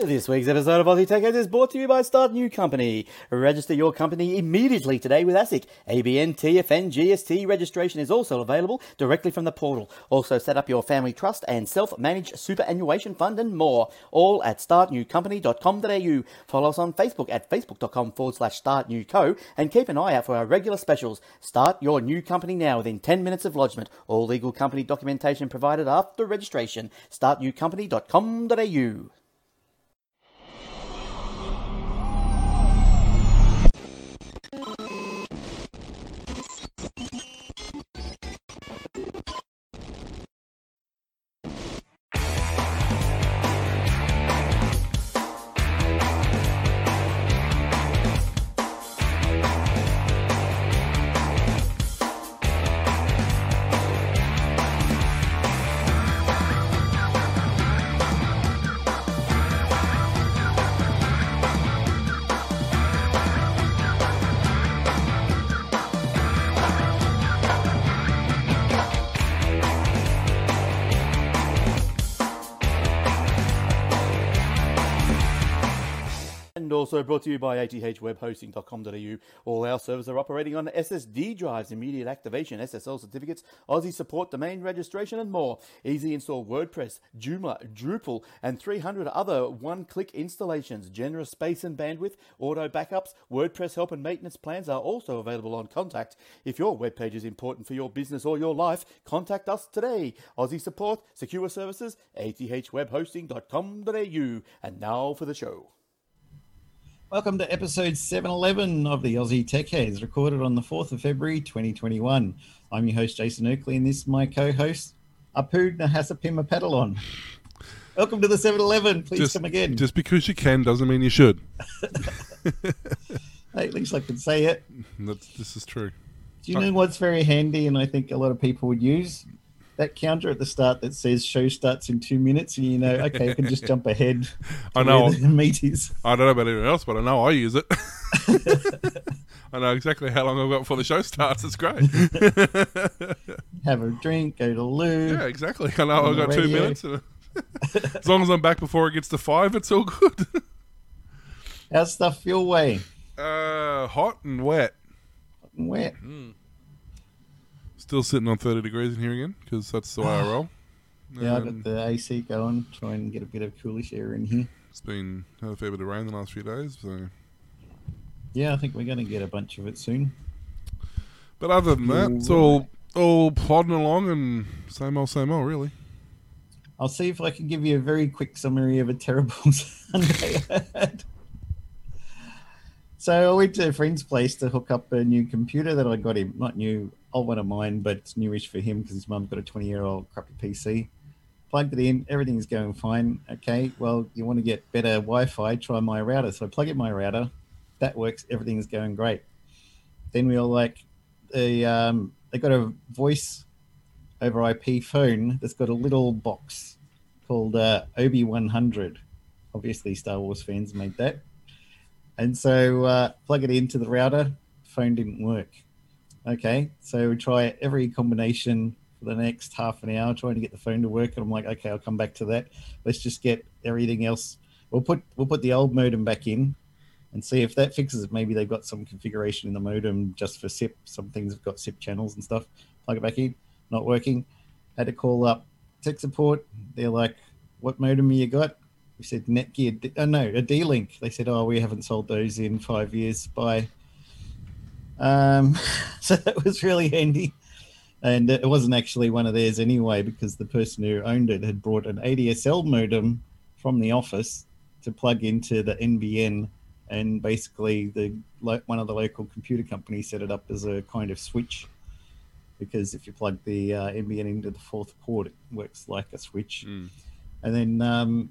This week's episode of Aussie Tech is brought to you by Start New Company. Register your company immediately today with ASIC. ABN, TFN, GST registration is also available directly from the portal. Also set up your family trust and self-managed superannuation fund and more. All at startnewcompany.com.au. Follow us on Facebook at facebook.com forward slash startnewco and keep an eye out for our regular specials. Start your new company now within 10 minutes of lodgement. All legal company documentation provided after registration. startnewcompany.com.au. also brought to you by athwebhosting.com.au. All our servers are operating on SSD drives, immediate activation, SSL certificates, Aussie support, domain registration, and more. Easy install WordPress, Joomla, Drupal, and 300 other one click installations. Generous space and bandwidth, auto backups, WordPress help and maintenance plans are also available on Contact. If your web page is important for your business or your life, contact us today. Aussie support, secure services, athwebhosting.com.au. And now for the show. Welcome to episode 711 of the Aussie Tech Heads, recorded on the 4th of February 2021. I'm your host, Jason Oakley, and this is my co host, Apu Nahasapima Padalon. Welcome to the 711. Please just, come again. Just because you can doesn't mean you should. At least I can say it. That's, this is true. Do you know what's very handy, and I think a lot of people would use? That counter at the start that says show starts in two minutes, and you know, okay, I can just jump ahead. I know. the meat is. I don't know about anyone else, but I know I use it. I know exactly how long I've got before the show starts. It's great. Have a drink, go to loo. yeah, exactly. I know I've the got two minutes. as long as I'm back before it gets to five, it's all good. How's stuff your way? uh, hot and wet. Wet. Still sitting on 30 degrees in here again because that's the way I ah. roll. Yeah, I got the AC going. Try and get a bit of coolish air in here. It's been had a fair bit of rain the last few days. So, Yeah, I think we're going to get a bunch of it soon. but other than that, it's all all plodding along and same old, same old, really. I'll see if I can give you a very quick summary of a terrible Sunday. So I went to a friend's place to hook up a new computer that I got him. Not new, old one of mine, but it's newish for him because his mum's got a 20 year old crappy PC. Plugged it in, everything's going fine. Okay, well, you want to get better Wi Fi, try my router. So I plug in my router, that works, everything's going great. Then we all like, they, um, they got a voice over IP phone that's got a little box called uh, OBi100. Obviously, Star Wars fans made that. And so uh, plug it into the router, phone didn't work. Okay, so we try every combination for the next half an hour trying to get the phone to work, and I'm like, okay, I'll come back to that. Let's just get everything else. We'll put we'll put the old modem back in, and see if that fixes it. Maybe they've got some configuration in the modem just for SIP. Some things have got SIP channels and stuff. Plug it back in, not working. Had to call up tech support. They're like, "What modem you got?" We said Netgear. Oh no, a D-Link. They said, "Oh, we haven't sold those in five years." Bye. Um, so that was really handy, and it wasn't actually one of theirs anyway because the person who owned it had brought an ADSL modem from the office to plug into the NBN, and basically the one of the local computer companies set it up as a kind of switch because if you plug the uh, NBN into the fourth port, it works like a switch. Mm. And then, um,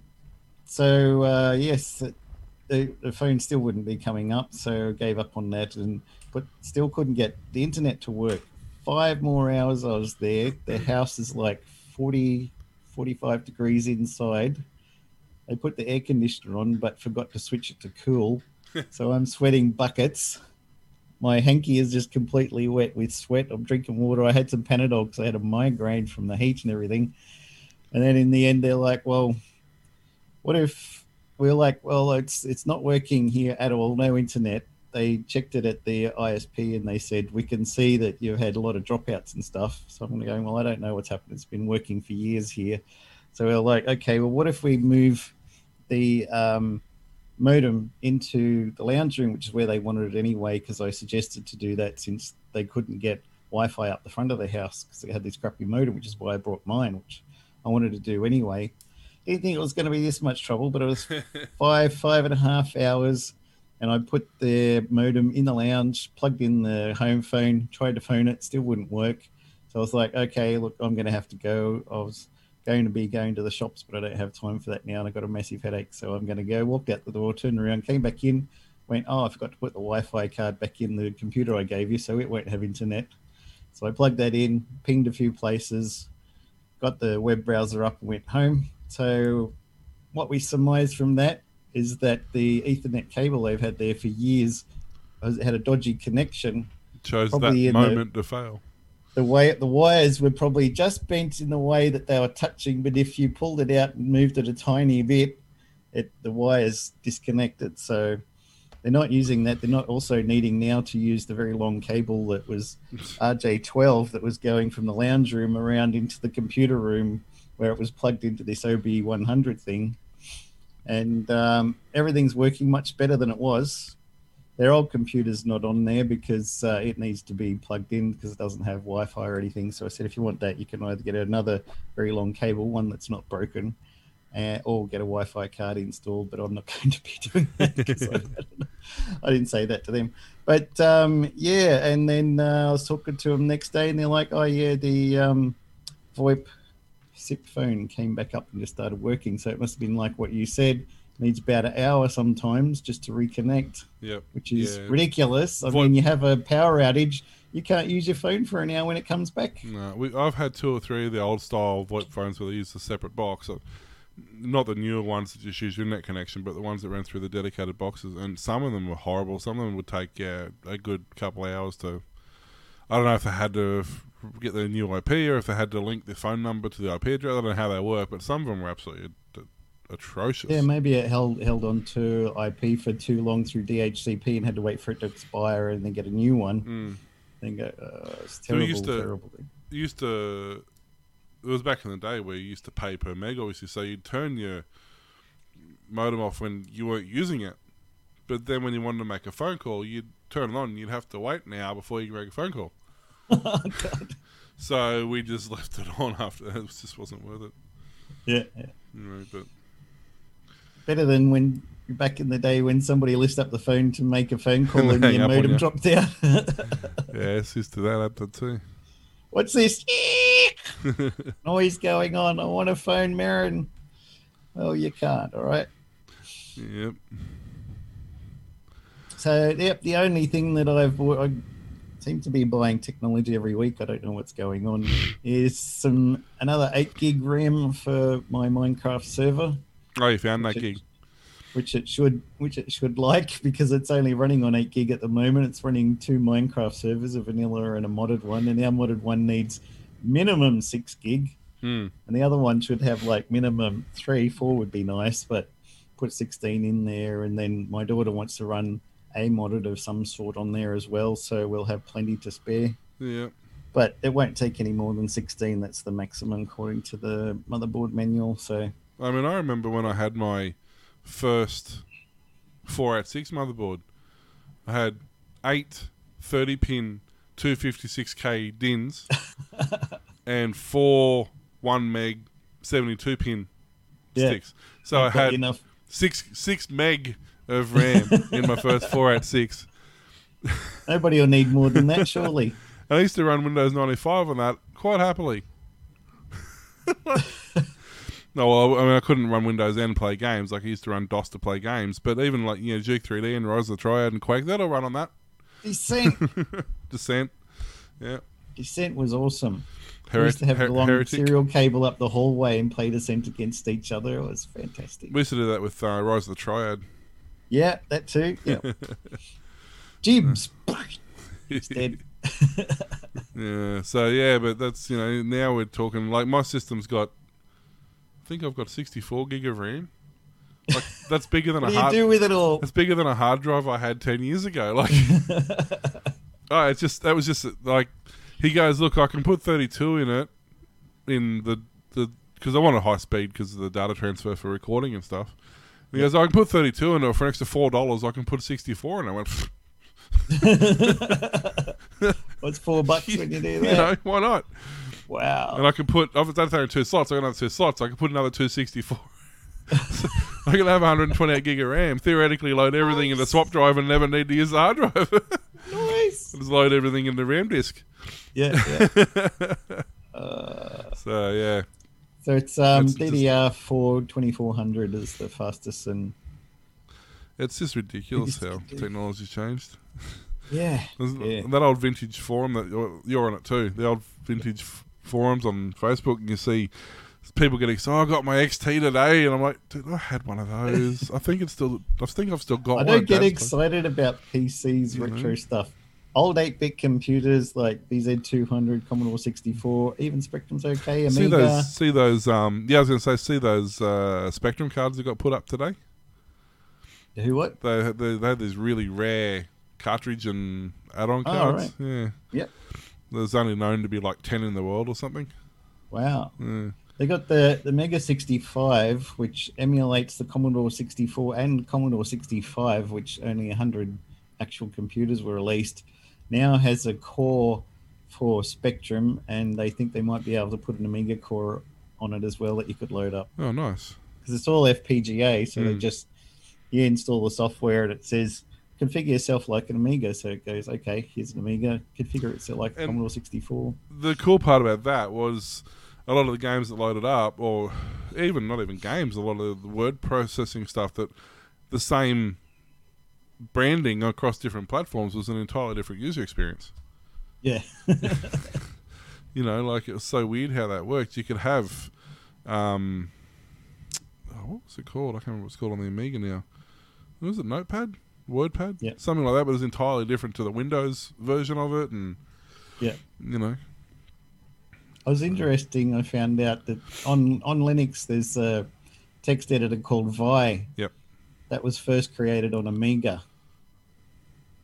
so uh, yes, the, the phone still wouldn't be coming up, so I gave up on that, and but still couldn't get the internet to work. Five more hours I was there. The house is like 40, 45 degrees inside. They put the air conditioner on, but forgot to switch it to cool. so I'm sweating buckets. My hanky is just completely wet with sweat. I'm drinking water. I had some Panadol because I had a migraine from the heat and everything. And then in the end, they're like, well, what if we were like, well, it's it's not working here at all. No internet. They checked it at the ISP and they said we can see that you've had a lot of dropouts and stuff. So I'm going, well, I don't know what's happened. It's been working for years here. So we are like, okay, well, what if we move the um, modem into the lounge room, which is where they wanted it anyway? Because I suggested to do that since they couldn't get Wi-Fi up the front of the house because they had this crappy modem, which is why I brought mine, which I wanted to do anyway. Didn't think it was going to be this much trouble, but it was five, five and a half hours. And I put the modem in the lounge, plugged in the home phone, tried to phone it, still wouldn't work. So I was like, okay, look, I'm going to have to go. I was going to be going to the shops, but I don't have time for that now. And I got a massive headache. So I'm going to go, walked out the door, turned around, came back in, went, oh, I forgot to put the Wi Fi card back in the computer I gave you. So it won't have internet. So I plugged that in, pinged a few places, got the web browser up and went home. So what we surmise from that is that the Ethernet cable they've had there for years has had a dodgy connection. Chose that in the- moment to fail. The way the wires were probably just bent in the way that they were touching, but if you pulled it out and moved it a tiny bit, it the wires disconnected. So they're not using that. They're not also needing now to use the very long cable that was RJ12 that was going from the lounge room around into the computer room where it was plugged into this OBi100 thing. And um, everything's working much better than it was. Their old computer's not on there because uh, it needs to be plugged in because it doesn't have Wi-Fi or anything. So I said, if you want that, you can either get another very long cable, one that's not broken, uh, or get a Wi-Fi card installed. But I'm not going to be doing that because I, I didn't say that to them. But um, yeah, and then uh, I was talking to them next day, and they're like, "Oh yeah, the um, VoIP SIP phone came back up and just started working. So it must have been like what you said. Needs about an hour sometimes just to reconnect, Yep. which is Yeah. ridiculous. I VoIP- mean, you have a power outage, you can't use your phone for an hour when it comes back. No, we, I've had two or three of the old style VoIP phones where they use a separate box. Not the newer ones that just use your net connection, but the ones that ran through the dedicated boxes. And some of them were horrible. Some of them would take yeah, a good couple of hours to. I don't know if they had to f- get their new IP or if they had to link their phone number to the IP address. I don't know how they work, but some of them were absolutely atrocious. Yeah, maybe it held held on to IP for too long through DHCP and had to wait for it to expire and then get a new one. Mm. Then go, uh, it's So terrible, used to- terrible. Used to. It was back in the day where you used to pay per meg, obviously. So you'd turn your modem off when you weren't using it. But then when you wanted to make a phone call, you'd turn it on and you'd have to wait an hour before you could make a phone call. Oh, God. So we just left it on after that. it just wasn't worth it. Yeah, yeah. Know, but Better than when back in the day when somebody lifted up the phone to make a phone call And and your modem you. dropped out. yeah, it's used to that there too. What's this noise going on? I want to phone Marin. Well, you can't, all right? Yep. So, yep, the only thing that I've I seem to be buying technology every week. I don't know what's going on. Is some another eight gig RAM for my Minecraft server, Oh, you found that gig. which it should which it should like because it's only running on eight gig at the moment. It's running two Minecraft servers, a vanilla and a modded one, and our modded one needs minimum six gig. Hmm. and the other one should have like minimum three, four would be nice, but put 16 in there. And then my daughter wants to run a modded of some sort on there as well, so we'll have plenty to spare. Yeah. But it won't take any more than 16. That's the maximum according to the motherboard manual. So I mean, I remember when I had my first 486 motherboard. I had eight 30 pin 256k DINs and four 1 meg 72 pin Yeah. sticks. So I had enough. six six meg of RAM in my first 486. Nobody will need more than that, surely. I used to run Windows 95 on that quite happily. no, well, I mean, I couldn't run Windows and play games. Like, I used to run DOS to play games. But even, like, you know, Duke 3D and Rise of the Triad and Quake, that'll run on that. Descent. Descent. Yeah. Descent was awesome. We used to have Her- the long Heretic. serial cable up the hallway and play Descent against each other. It was fantastic. We used to do that with uh, Rise of the Triad. Yeah, that too. Yeah. Jim's He's dead. Yeah. So, yeah, but that's, you know, now we're talking, like, my system's got, I think I've got 64 gig of RAM. Like that's bigger than a hard. do with it all? That's bigger than a hard drive I had ten years ago. Like, oh, it's just that was just like he goes, look, I can put thirty two in it, in the the because I want a high speed because of the data transfer for recording and stuff. And he goes, I can put thirty two in it for an extra four dollars. I can put sixty four in. it. I went, What's four bucks when you do you that? know, why not? Wow. And I can put, I've done in two slots. I got another two slots. I can put another 264. so I can have 128 gig of RAM. Theoretically, load everything in the swap drive and never need to use the hard drive. Nice. Just load everything in the RAM disk. Yeah, yeah. Uh, so yeah, So it's um, It's DDR4 2400 is the fastest, and it's just ridiculous how technology's changed. yeah, yeah. That old vintage forum that you're, you're on it too. The old vintage f- forums on Facebook, and you see people getting, "So I got my XT today," and I'm like, "Dude, I had one of those. I think it's still. I think I've still got I one." don't get excited about PCs You retro know? stuff. Old 8-bit computers like VZ200, Commodore 64, even Spectrum's okay. Amiga. See those? See those? Um, yeah, I was going to say, see those uh, Spectrum cards that got put up today. Who what? They had- they, they had these really rare cartridge and add-on Oh, cards. right. Yeah, Yep. there's only known to be like ten in the world or something. Wow. Yeah. They got the, the Mega 65, which emulates the Commodore 64 and Commodore 65, which only 100 actual computers were released. Now has a core for Spectrum, and they think they might be able to put an Amiga core on it as well that you could load up Oh, nice. because it's all FPGA. So they Mm. just you install the software and it says configure yourself like an Amiga. So it goes, okay, here's an Amiga, configure itself like a And- Commodore 64. the cool part about that was a lot of the games that loaded up, or even not even games, a lot of the word processing stuff that the same branding across different platforms was an entirely different user experience. Yeah. You know, like it was so weird how that worked. You could have, um, oh, what was it called? I can't remember what it's called on the Amiga now. Was it Notepad? WordPad? Yeah. Something like that, but it was entirely different to the Windows version of it, and Yeah. you know, It was interesting. I found out that on on Linux there's a text editor called Vi. Yep. That was first created on Amiga,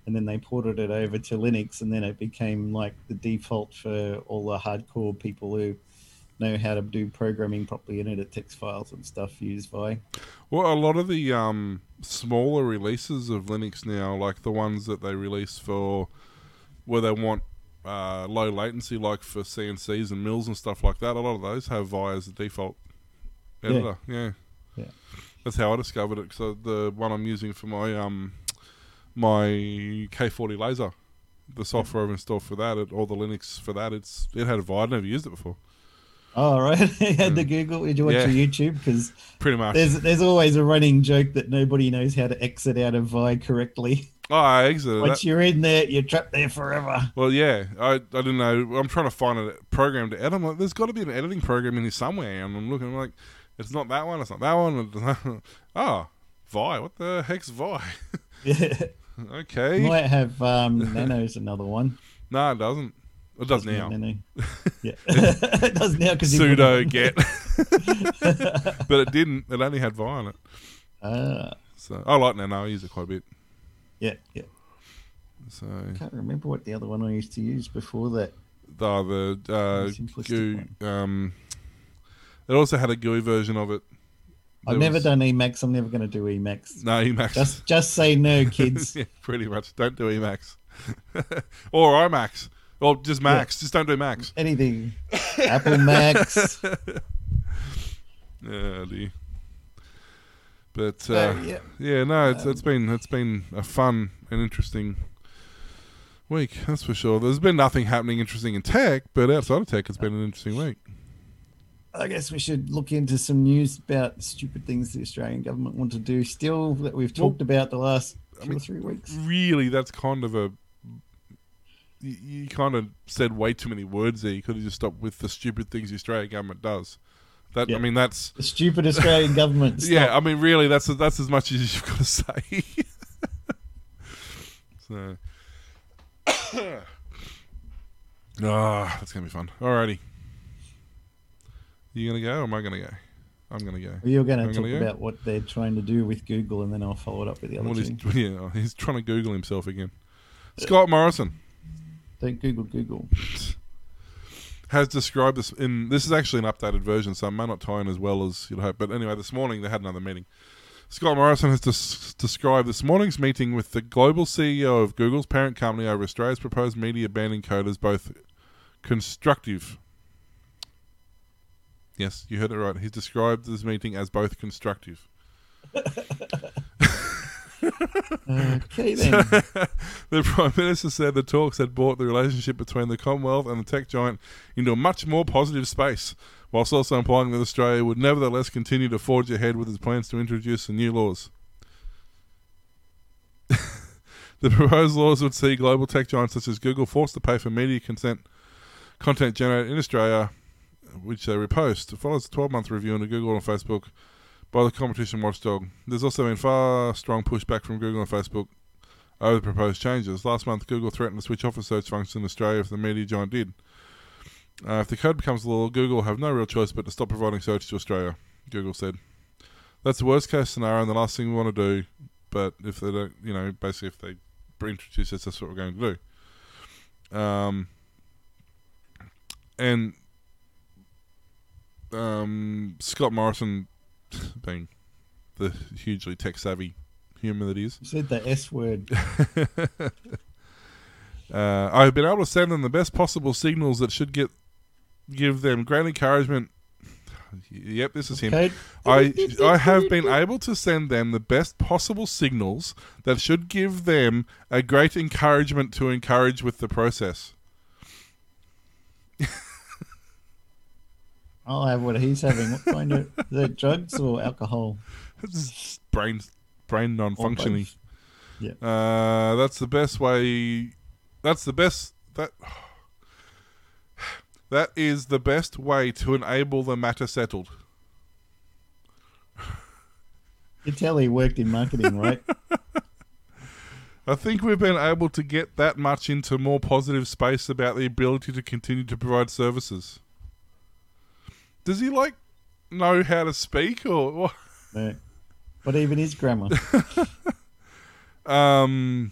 and then they ported it over to Linux, and then it became like the default for all the hardcore people who know how to do programming properly and edit text files and stuff. Use Vi. Well, a lot of the um, smaller releases of Linux now, like the ones that they release for where they want uh, low latency, like for CNCs and mills and stuff like that, a lot of those have Vi as the default editor. Yeah. Yeah. That's how I discovered it. So the one I'm using for my um, my K40 laser, the software I've installed for that, it, or the Linux for that, it's it had Vi. I'd never used it before. Oh right, you had to Google. Did you watch Yeah. your YouTube? Because Pretty much. there's there's always a running joke that nobody knows how to exit out of Vi correctly. oh, I exited that. Once you're in there, you're trapped there forever. Well, yeah, I, I didn't know. I'm trying to find a program to edit. I'm like, there's got to be an editing program in here somewhere. And I'm looking, I'm like, it's not that one. It's not that one. oh, Vi. What the heck's Vi? Yeah. okay. Might have um, Nano's another one. no, it doesn't. It does now. Nano. Yeah, it does now because sudo get. but it didn't. It only had Vi on it. Ah, So I like Nano. I use it quite a bit. yeah, yeah. So I Can't remember what the other one I used to use before that. the the uh, one. um, it also had a GUI version of it. I've never was- done Emacs. I'm never going to do Emacs. No, Emacs. Just, just say no, kids. yeah, pretty much. Don't do Emacs. or iMacs. Or just Macs. Just don't do Macs. Anything. Apple Macs. Yeah, dear. But So, uh, yeah. yeah, no, it's Um, it's been it's been a fun and interesting week. That's for sure. There's been nothing happening interesting in tech, but outside of tech, it's been an interesting week. I guess we should look into some news about stupid things the Australian government want to do still that we've talked about the last two mean- or three weeks. Really, that's kind of a you, you kind of said way too many words there. You could have just stopped with the stupid things the Australian government does. That Yeah. I mean, that's The stupid Australian government. Stop. Yeah, I mean, really, that's that's as much as you've got to say. so, ah, that's gonna be fun. Alrighty, you gonna go or am I gonna go? I'm going to go. Well, you're I'm to talk gonna go. about what they're trying to do with Google, and then I'll follow it up with the other Well, two. he's, yeah, he's trying to Google himself again. Scott Morrison Don't Google Google. has described this in. This is actually an updated version, so I may not tie in as well as you'd hope. But anyway, this morning they had another meeting. Scott Morrison has des- described this morning's meeting with the global CEO of Google's parent company over Australia's proposed media bargaining code as both constructive. Yes, you heard it right. He's described this meeting as both constructive. Okay then. the Prime Minister said the talks had brought the relationship between the Commonwealth and the tech giant into a much more positive space, whilst also implying that Australia would nevertheless continue to forge ahead with its plans to introduce the new laws. the proposed laws would see global tech giants such as Google forced to pay for media consent content generated in Australia, which they repost. It follows a 12 month review on Google and Facebook by the competition watchdog. There's also been far strong pushback from Google and Facebook over the proposed changes. Last month, Google threatened to switch off the search function in Australia if the media giant did. Uh, if the code becomes law, Google will have no real choice but to stop providing search to Australia, Google said. That's the worst case scenario and the last thing we want to do, but if they don't, you know, basically if they introduce this, that's what we're going to do. Um, and um, Scott Morrison, being the hugely tech savvy human that he is, You said the S word. uh, I've been able to send them the best possible signals that should get give them great encouragement. Yep, this is him. Okay. I I have been able to send them the best possible signals that should give them a great encouragement to encourage with the process. I'll have what he's having. What kind of is that drugs or alcohol? It's brain brain non functioning. Yeah. Uh, that's the best way. That's the best. That that is the best way to enable the matter settled. You tell he worked in marketing, right? I think we've been able to get that much into more positive space about the ability to continue to provide services. Does he like know how to speak or what? no. What even is grammar? Um,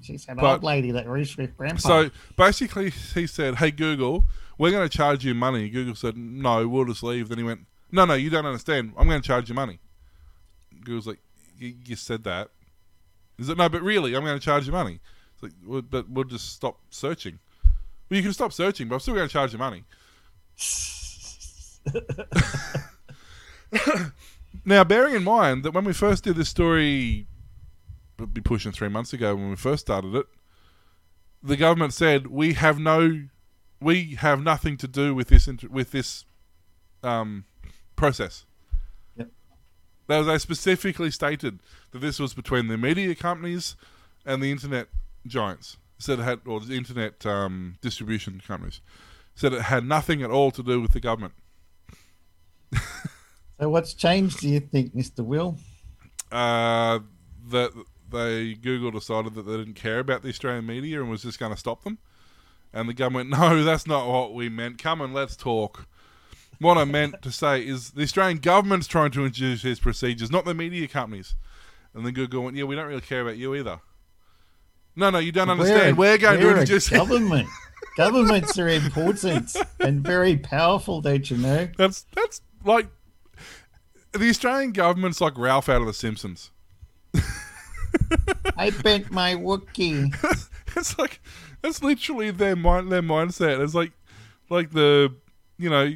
She's an But- old lady that roosts with grandpa. so basically, he said, "Hey Google, we're going to charge you money." Google said, "No, we'll just leave." Then he went, "No, no, you don't understand. I'm going to charge you money." Google's like, "You you said that." Is it no? But really, I'm going to charge you money. It's like, well, but we'll just stop searching. Well, you can stop searching, but I'm still going to charge you money. now, bearing in mind that when we first did this story, be pushing three months ago when we first started it, the government said we have no, we have nothing to do with this with this um, process. Yep. They, they specifically stated that this was between the media companies and the internet giants. Said it had, or the internet um, distribution companies. Said it had nothing at all to do with the government. So what's changed, do you think, Mr. Will? Uh, that they Google decided that they didn't care about the Australian media and was just going to stop them. And the government, no, that's not what we meant. Come and let's talk. What I meant to say is the Australian government's trying to introduce these procedures, not the media companies. And then Google went, yeah, we don't really care about you either. No, no, you don't understand. We're, going to we're a introduce government. Governments are important and very powerful, don't you know? That's that's like the Australian government's like Ralph out of The Simpsons. I bent my Wookie. it's like that's literally their mind their mindset. It's like like the you know,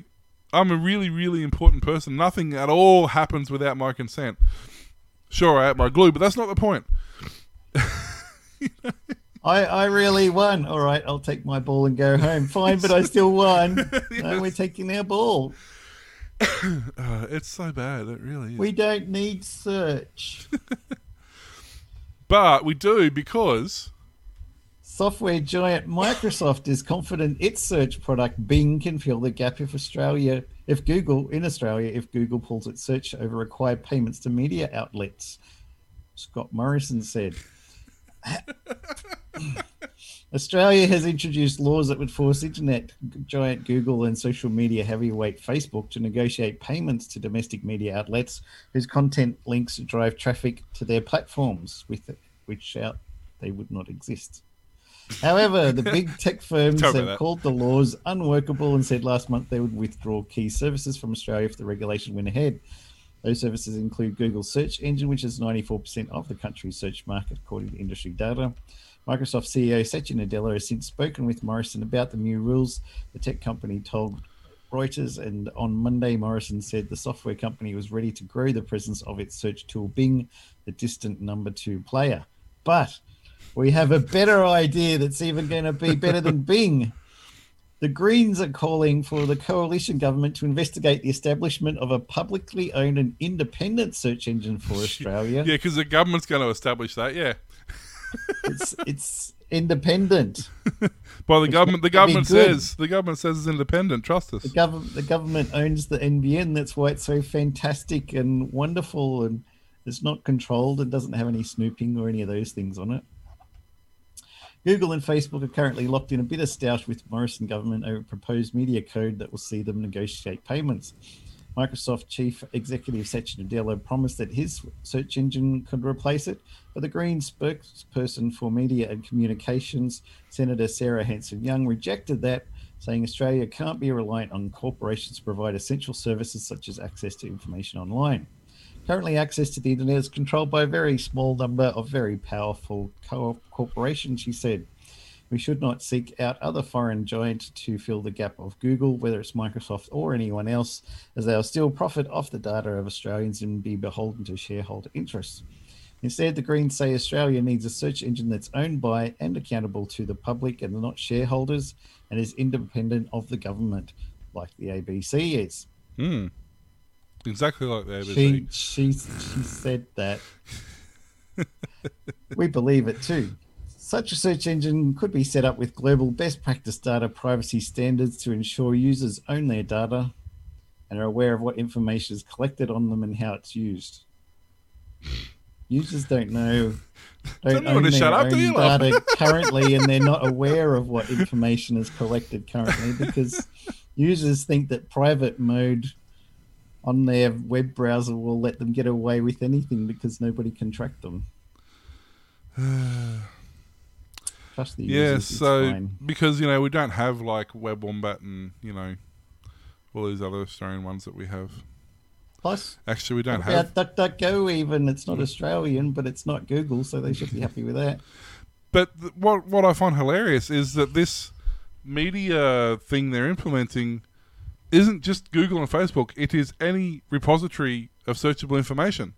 I'm a really, really important person. Nothing at all happens without my consent. Sure, I ate my glue, but that's not the point. I, I really won. All right, I'll take my ball and go home. Fine, but I still won. No, we're taking our ball. Uh, it's so bad, it really is. We don't need search. but we do because Software giant Microsoft is confident its search product Bing can fill the gap if Australia, if Google in Australia, if Google pulls its search over required payments to media outlets. Scott Morrison said. Australia has introduced laws that would force internet giant Google and social media heavyweight Facebook to negotiate payments to domestic media outlets whose content links drive traffic to their platforms, with which out they would not exist. However, the big tech firms have that. called the laws unworkable and said last month they would withdraw key services from Australia if the regulation went ahead. Those services include Google's search engine, which is 94% of the country's search market, according to industry data. Microsoft CEO Satya Nadella has since spoken with Morrison about the new rules. The tech company told Reuters, and on Monday, Morrison said the software company was ready to grow the presence of its search tool Bing, the distant number two player. But we have a better idea that's even going to be better than Bing. The Greens are calling for the coalition government to investigate the establishment of a publicly owned and independent search engine for Australia. Yeah, because the government's going to establish that. Yeah. It's it's independent. Well, the government the government says the government says it's independent. Trust us. The government the government owns the NBN. That's why it's so fantastic and wonderful, and it's not controlled. It doesn't have any snooping or any of those things on it. Google and Facebook are currently locked in a bit of stoush with Morrison government over proposed media code that will see them negotiate payments. Microsoft chief executive Satya Nadella promised that his search engine could replace it, but the Green spokesperson for media and communications, Senator Sarah Hanson Young, rejected that, saying Australia can't be reliant on corporations to provide essential services such as access to information online. Currently, access to the internet is controlled by a very small number of very powerful co- corporations, she said. We should not seek out other foreign giants to fill the gap of Google, whether it's Microsoft or anyone else, as they'll still profit off the data of Australians and be beholden to shareholder interests. Instead, the Greens say Australia needs a search engine that's owned by and accountable to the public and not shareholders and is independent of the government, like the ABC is. Hmm. Exactly like the ABC. She, she, she said that. we believe it too. Such a search engine could be set up with global best practice data privacy standards to ensure users own their data and are aware of what information is collected on them and how it's used. Users don't know don't when own to their shut up, own you, data currently, and they're not aware of what information is collected currently because users think that private mode on their web browser will let them get away with anything because nobody can track them. Trust the Yeah, users. it's so fine. because you know we don't have like Web Wombat and you know all these other Australian ones that we have. Plus, Actually, we don't have. DuckDuckGo, even it's not Australian, but it's not Google, so they should be happy with that. But th- what what I find hilarious is that this media thing they're implementing isn't just Google and Facebook. It is any repository of searchable information.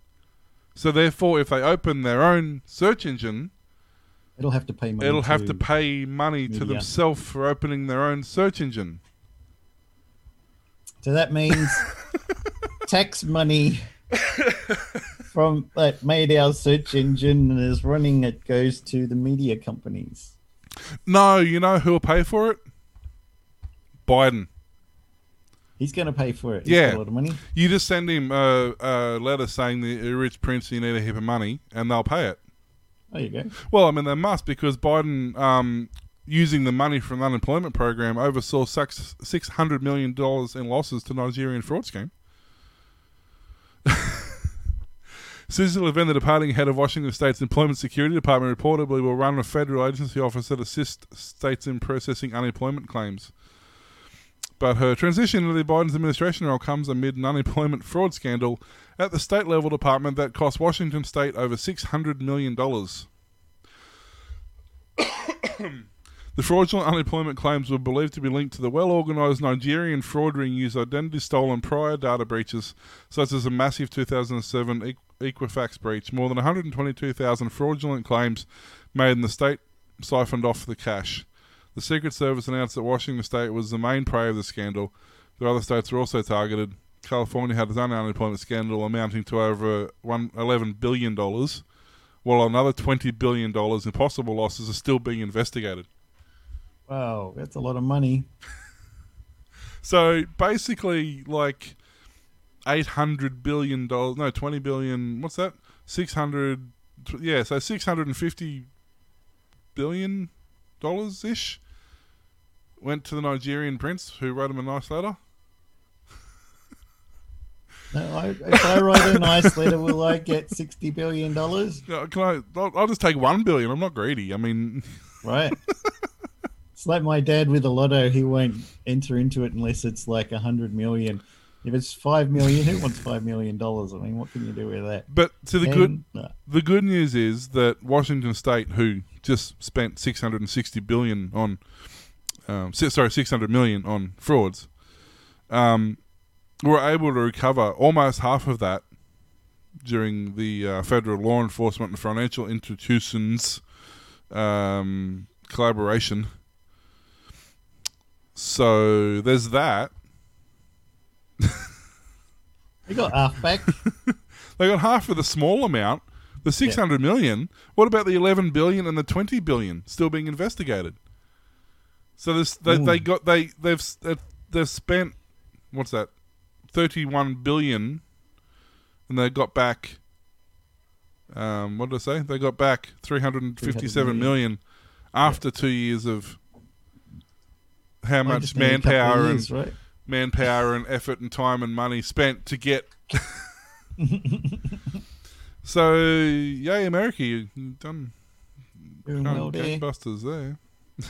So therefore, if they open their own search engine, It'll have to pay money. it'll have to pay money to themselves for opening their own search engine. So that means tax money from that made our search engine and is running it goes to the media companies. No, you know who'll pay for it? Biden. He's going to pay for it. He's Yeah. got a lot of money. You just send him a, a letter saying the rich prince, you need a heap of money, and they'll pay it. There you go. Well, I mean, they must because Biden, um, using the money from the unemployment program, oversaw six six hundred million dollars in losses to Nigerian fraud scheme. Susan Levin, the departing head of Washington State's Employment Security Department, reportedly will run a federal agency office that assists states in processing unemployment claims. But her transition into the Biden's administration role comes amid an unemployment fraud scandal at the state level department that cost Washington State over $600 million. The fraudulent unemployment claims were believed to be linked to the well organized Nigerian fraud ring used identity stolen prior data breaches, such as a massive 2007 Equ- Equifax breach. More than 122,000 fraudulent claims made in the state siphoned off the cash. The Secret Service announced that Washington State was the main prey of the scandal. The other states were also targeted. California had its own unemployment scandal amounting to over one, $11 billion, while another $20 billion in possible losses are still being investigated. Wow, that's a lot of money. So basically, like eight hundred billion dollars, no, 20 billion, What's that? Six hundred. Yeah, so six hundred and fifty billion dollars ish went to the Nigerian prince who wrote him a nice letter. No, I, if I write a nice letter, will I get sixty billion dollars? Can I? I'll, I'll just take one billion. I'm not greedy. I mean, Right. it's like my dad with the lotto. He won't enter into it unless it's like a hundred million. If it's five million, who wants five million dollars? I mean, what can you do with that? but to the good, And, uh, the good news is that Washington State, who just spent 660 billion on, um, sorry, 600 million on frauds, um, were able to recover almost half of that during the uh, federal law enforcement and financial institutions um, collaboration. So there's that. they got half back. They got half of the small amount, the six hundred million. What about the eleven billion and the twenty billion still being investigated? So this they, Ooh. they got they they've they've spent what's that thirty one billion, and they got back. Um, what did I say? They got back three hundred and fifty-seven 300 million after two years of how I much just need a manpower and right? manpower and effort and time and money spent to get. so, yay, America, you- you've done well there. there.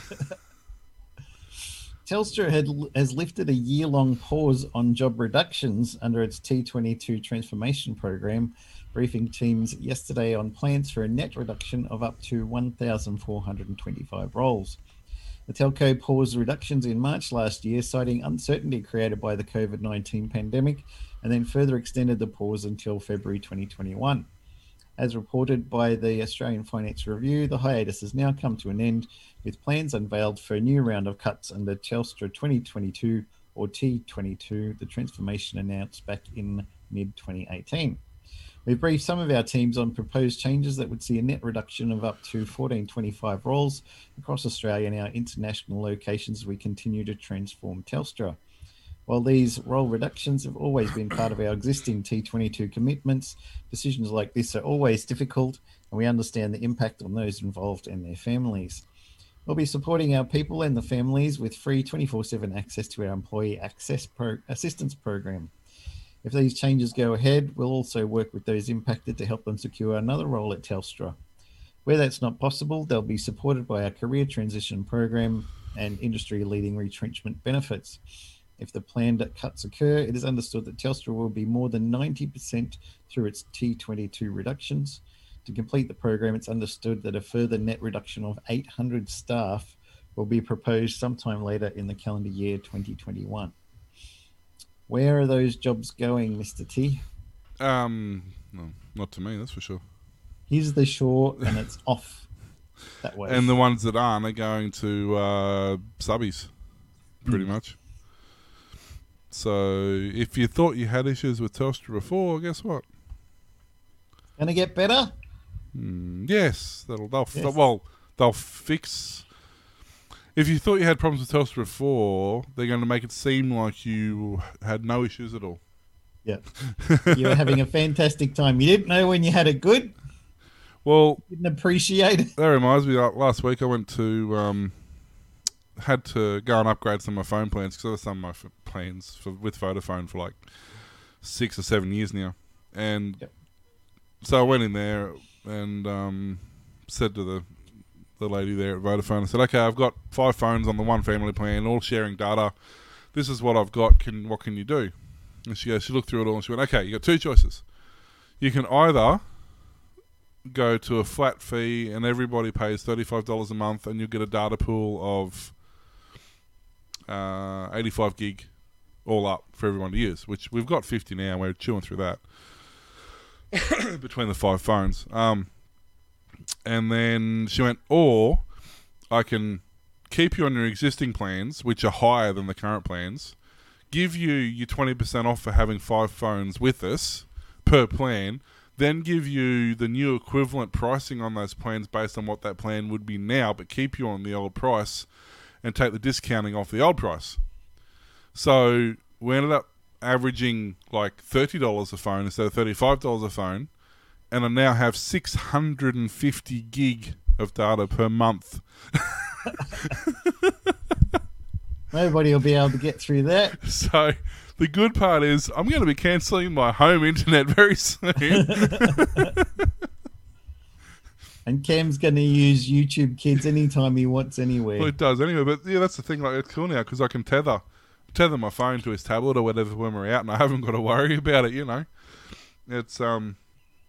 Telstra had, has lifted a year long pause on job reductions under its T22 transformation program, briefing teams yesterday on plans for a net reduction of up to 1,425 roles. The telco paused reductions in March last year, citing uncertainty created by the COVID 19 pandemic, and then further extended the pause until February 2021. As reported by the Australian Finance Review, the hiatus has now come to an end, with plans unveiled for a new round of cuts under Telstra 2022 or T22, the transformation announced back in mid 2018. We briefed some of our teams on proposed changes that would see a net reduction of up to 1425 roles across Australia and our international locations as we continue to transform Telstra. While these role reductions have always been part of our existing T22 commitments, decisions like this are always difficult, and we understand the impact on those involved and their families. We'll be supporting our people and the families with free 24 7 access to our Employee Access Pro- Assistance Program. If these changes go ahead, we'll also work with those impacted to help them secure another role at Telstra. Where that's not possible, they'll be supported by our Career Transition Program and industry leading retrenchment benefits. If the planned cuts occur, it is understood that Telstra will be more than 90% through its T22 reductions. To complete the program, it's understood that a further net reduction of 800 staff will be proposed sometime later in the calendar year 2021. Where are those jobs going, Mr. T? Um, no, not to me, that's for sure. Here's the shore and it's off that way. And the ones that aren't are going to uh, subbies, pretty Hmm. much. So, if you thought you had issues with Telstra before, guess what? Gonna get better? Mm, yes, that'll they'll f- Yes. well they'll fix. If you thought you had problems with Telstra before, they're going to make it seem like you had no issues at all. Yeah. you were having a fantastic time. You didn't know when you had it good, Well, didn't appreciate it. that reminds me. Like last week, I went to um, had to go and upgrade some of my phone plans because I was some of my plans for, with Vodafone for like six or seven years now, and Yep. so I went in there and um, said to the the lady there at Vodafone, I said, "Okay, I've got five phones on the one family plan, all sharing data. This is what I've got. Can what can you do?" And she goes, she looked through it all and she went, "Okay, you got two choices. You can either go to a flat fee and everybody pays thirty-five dollars a month, and you'll get a data pool of uh, eighty-five gig all up for everyone to use. Which we've got fifty now. We're chewing through that between the five phones. Um, and then she went, or I can keep you on your existing plans, which are higher than the current plans, give you your 20% off for having five phones with us per plan, then give you the new equivalent pricing on those plans based on what that plan would be now, but keep you on the old price and take the discounting off the old price. So we ended up averaging like $30 a phone instead of $35 a phone and I now have 650 gig of data per month. Nobody will be able to get through that. So the good part is I'm going to be cancelling my home internet very soon. And Cam's going to use YouTube Kids anytime he wants well, anywhere. it does anyway. But yeah, that's the thing. Like it's cool now because I can tether tether my phone to his tablet or whatever when we're out, and I haven't got to worry about it. You know, it's um,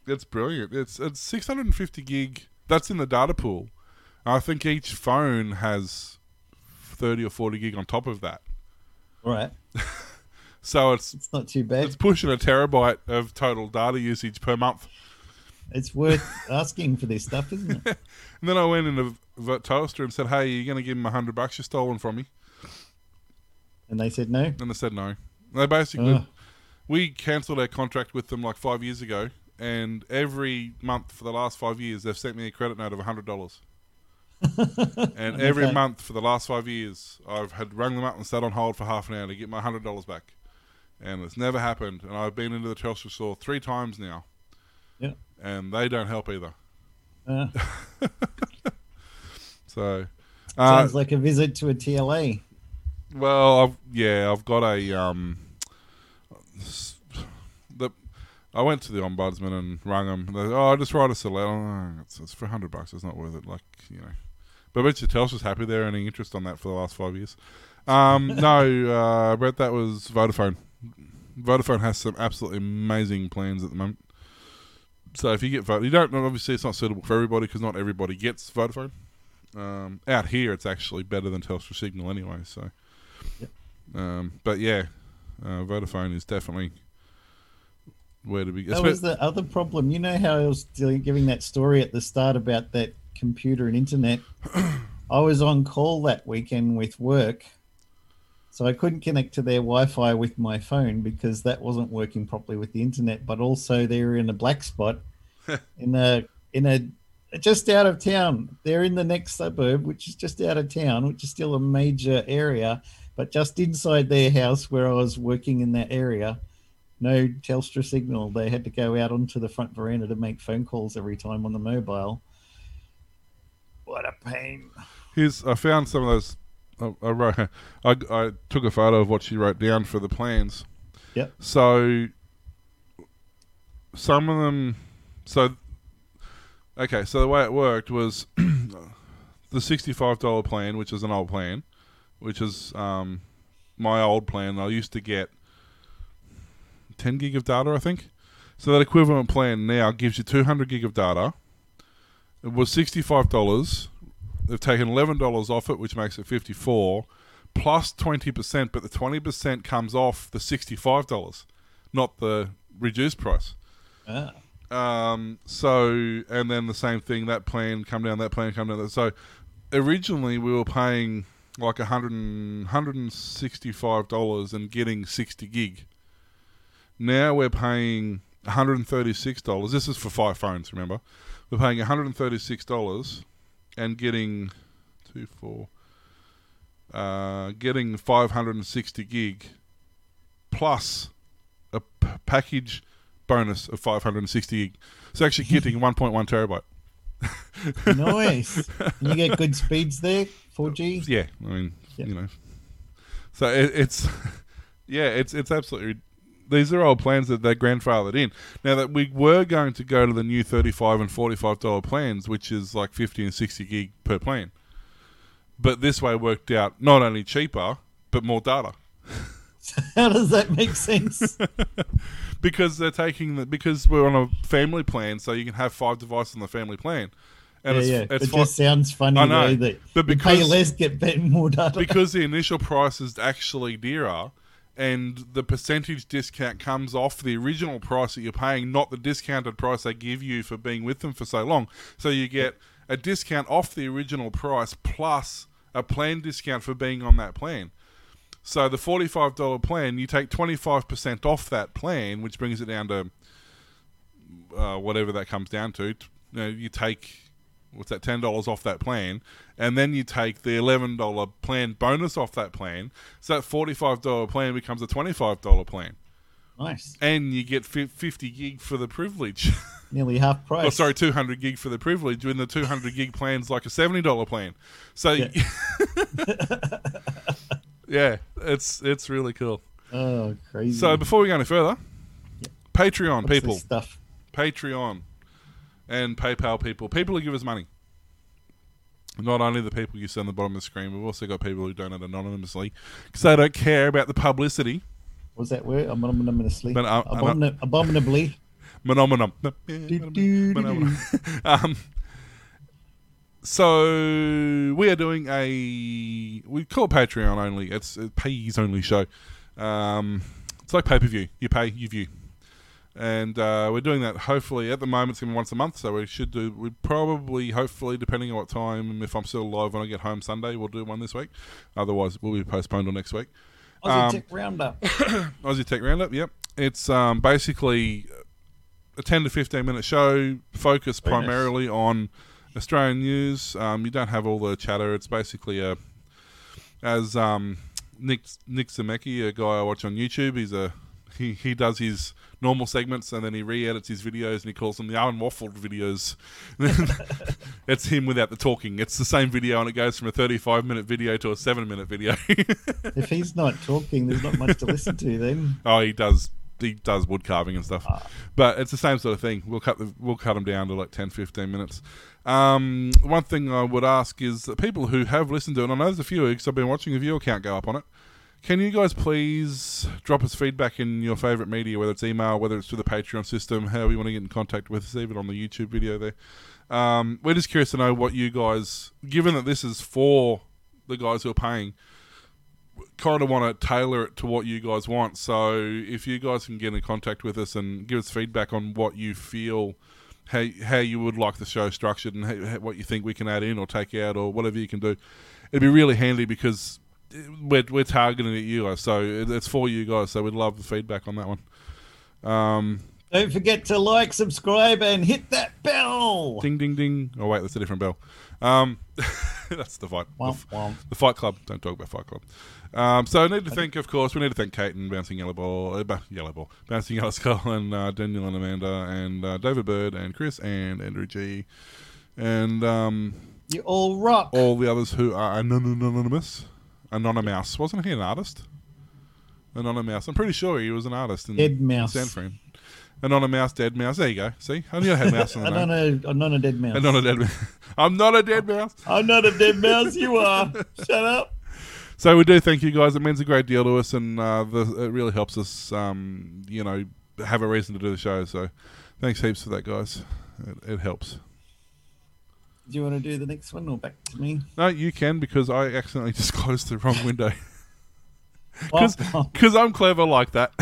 it's brilliant. It's it's 650 gig. That's in the data pool. I think each phone has 30 or 40 gig on top of that. All right. So it's It's not too bad. it's pushing a terabyte of total data usage per month. It's worth asking for this stuff, isn't it? And then I went into Telstra and said, "Hey, you're going to give him a hundred bucks you stolen from me?" And they said no. And they said no. They basically Ugh. we cancelled our contract with them like five years ago, and every month for the last five years they've sent me a credit note of hundred dollars. and every Okay. month for the last five years, I've had rung them up and sat on hold for half an hour to get my hundred dollars back, and it's never happened. And I've been into the Telstra store three times now, Yeah. and they don't help either. Uh, So, uh, sounds like a visit to a TLA. Well, I've, yeah, I've got a um, the I went to the ombudsman and rang them. They, oh, just write us a letter. Oh, it's, it's for hundred bucks. It's not worth it. Like you know, but I bet you Telstra's happy they're earning interest on that for the last five years. Um, no, uh, Brett, that was Vodafone. Vodafone has some absolutely amazing plans at the moment. So if you get Vodafone, you don't obviously it's not suitable for everybody because not everybody gets Vodafone. Um, out here, it's actually better than Telstra Signal anyway. So, um, but yeah, uh, Vodafone is definitely where to be. That was the other problem. You know how I was giving that story at the start about that computer and internet? I was on call that weekend with work, so I couldn't connect to their Wi Fi with my phone because that wasn't working properly with the internet. But also, they were in a black spot in a in a just out of town. They're in the next suburb, which is just out of town, which is still a major area, but just inside their house where I was working in that area no Telstra signal. They had to go out onto the front veranda to make phone calls every time on the mobile. What a pain. Here's I found some of those. I, I wrote. I, I took a photo of what she wrote down for the plans. Yep. So some of them. So okay. So the way it worked was the sixty-five dollar plan, which is an old plan, which is um, my old plan. I used to get ten gig of data, I think. So that equivalent plan now gives you two hundred gig of data. It was sixty-five dollars. They've taken eleven dollars off it, which makes it 54 plus plus twenty percent. But the twenty percent comes off the sixty-five dollars, not the reduced price. Ah, Um, so, and then the same thing, that plan come down, that plan come down. So, originally we were paying like a hundred and hundred and sixty-five dollars and getting sixty gig. Now we're paying one hundred and thirty-six dollars. This is for five phones. Remember, we're paying one hundred and thirty-six dollars and getting two, four, uh, getting five hundred and sixty gig plus a p- package bonus of 560 gig. So actually getting 1.1 terabyte. nice. And you get good speeds there, 4G. Yeah, I mean, Yeah. you know. So it, it's, yeah, it's it's absolutely. These are old plans that they're grandfathered in. Now that we were going to go to the new 35 and 45 dollar plans, which is like 50 and 60 gig per plan, but this way worked out not only cheaper but more data. How does that make sense? Because they're taking the because we're on a family plan, so you can have five devices on the family plan, and yeah, it's, yeah. it's it fi- just sounds funny I know, though that but you pay because- less, get better, more data. because the initial price is actually dearer, and the percentage discount comes off the original price that you're paying, not the discounted price they give you for being with them for so long. So you get a discount off the original price plus a plan discount for being on that plan. So the forty-five dollar plan, you take twenty-five percent off that plan, which brings it down to uh, whatever that comes down to. You, know, you take what's that ten dollars off that plan, and then you take the eleven dollar plan bonus off that plan. So that forty-five dollar plan becomes a twenty-five dollar plan, Nice. and you get 50 gig for the privilege. Nearly half price. oh, sorry, 200 gig for the privilege. When the 200 gig plan's like a $70 plan. So, yeah, Yeah. it's it's really cool. Oh, crazy. So before we go any further, Patreon What's this people, stuff. Patreon, and PayPal people, people who give us money. Not only the people you see on the bottom of the screen, we've also got people who donate anonymously because they don't care about the publicity. What's that word? Abominably. But, uh, abominably. Phenomenon. um, so we are doing a we call it Patreon only. It's a pays only show. Um, it's like pay per view. You pay, you view, and uh, we're doing that. Hopefully, at the moment, it's going to be once a month. So we should do. We probably, hopefully, depending on what time, if I'm still alive when I get home Sunday, we'll do one this week. Otherwise, we'll be postponed till next week. Aussie Um, Tech Roundup. Aussie Tech Roundup. Yep, it's um, basically a ten to fifteen minute show focused Very nice. primarily on Australian news. Um, you don't have all the chatter. It's basically a as um, Nick Nick Zammeti, a guy I watch on YouTube. He's a he, he does his normal segments and then he re-edits his videos and he calls them the unwaffled videos. it's him without the talking. It's the same video and it goes from a 35 minute video to a 7 minute video. if he's not talking, there's not much to listen to then. Oh, he does. He does wood carving and stuff, Ah. but it's the same sort of thing. We'll cut the we'll cut them down to like 10, 15 minutes. Um, one thing I would ask is that people who have listened to it, and I know there's a few because I've been watching the viewer count go up on it. Can you guys please drop us feedback in your favourite media, whether it's email, whether it's through the Patreon system, however you want to get in contact with us, even on the YouTube video there. Um, we're just curious to know what you guys, given that this is for the guys who are paying, kind of want to tailor it to what you guys want. So if you guys can get in contact with us and give us feedback on what you feel, how how you would like the show structured, and how, what you think we can add in or take out or whatever you can do, it'd be really handy because we're we're targeting at you guys, so it's for you guys. So we'd love the feedback on that one. Um, Don't forget to like, subscribe, and hit that bell. ding ding ding. Oh wait, that's a different bell. Um, that's the fight. Womp, womp. the Fight Club. Don't talk about Fight Club. Um, so I need to thank, of course, we need to thank Kate and Bouncing Yellow Ball, uh, Yellow Ball, Bouncing Yellow Skull, and uh, Daniel and Amanda, and uh, David Bird, and Chris, and Andrew G, and um, You all rock. all the others who are anon- anonymous. Anonymous. Wasn't he an artist? Anonymous. I'm pretty sure he was an artist in Dead mouse. San Fran. Anonymous, dead mouse. There you go. See, I knew I had mouse in the I'm name. not a, I'm not a dead mouse. I'm not a dead mouse. I'm not a dead mouse. I'm not a dead mouse. You are. Shut up. So we do thank you guys. It means a great deal to us, and uh, the, it really helps us, um, you know, have a reason to do the show. So thanks heaps for that, guys. It, it helps. Do you want to do the next one or back to me? No, you can because I accidentally just closed the wrong window. Because I'm clever like that.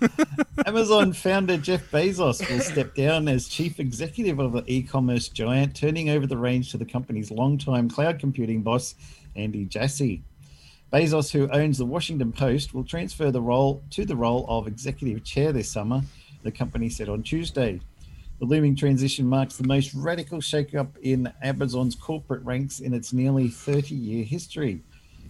Amazon founder Jeff Bezos will step down as chief executive of the e-commerce giant, turning over the reins to the company's longtime cloud computing boss, Andy Jassy. Bezos, who owns the Washington Post, will transfer the role to the role of executive chair this summer, the company said on Tuesday. The looming transition marks the most radical shakeup in Amazon's corporate ranks in its nearly 30 year history.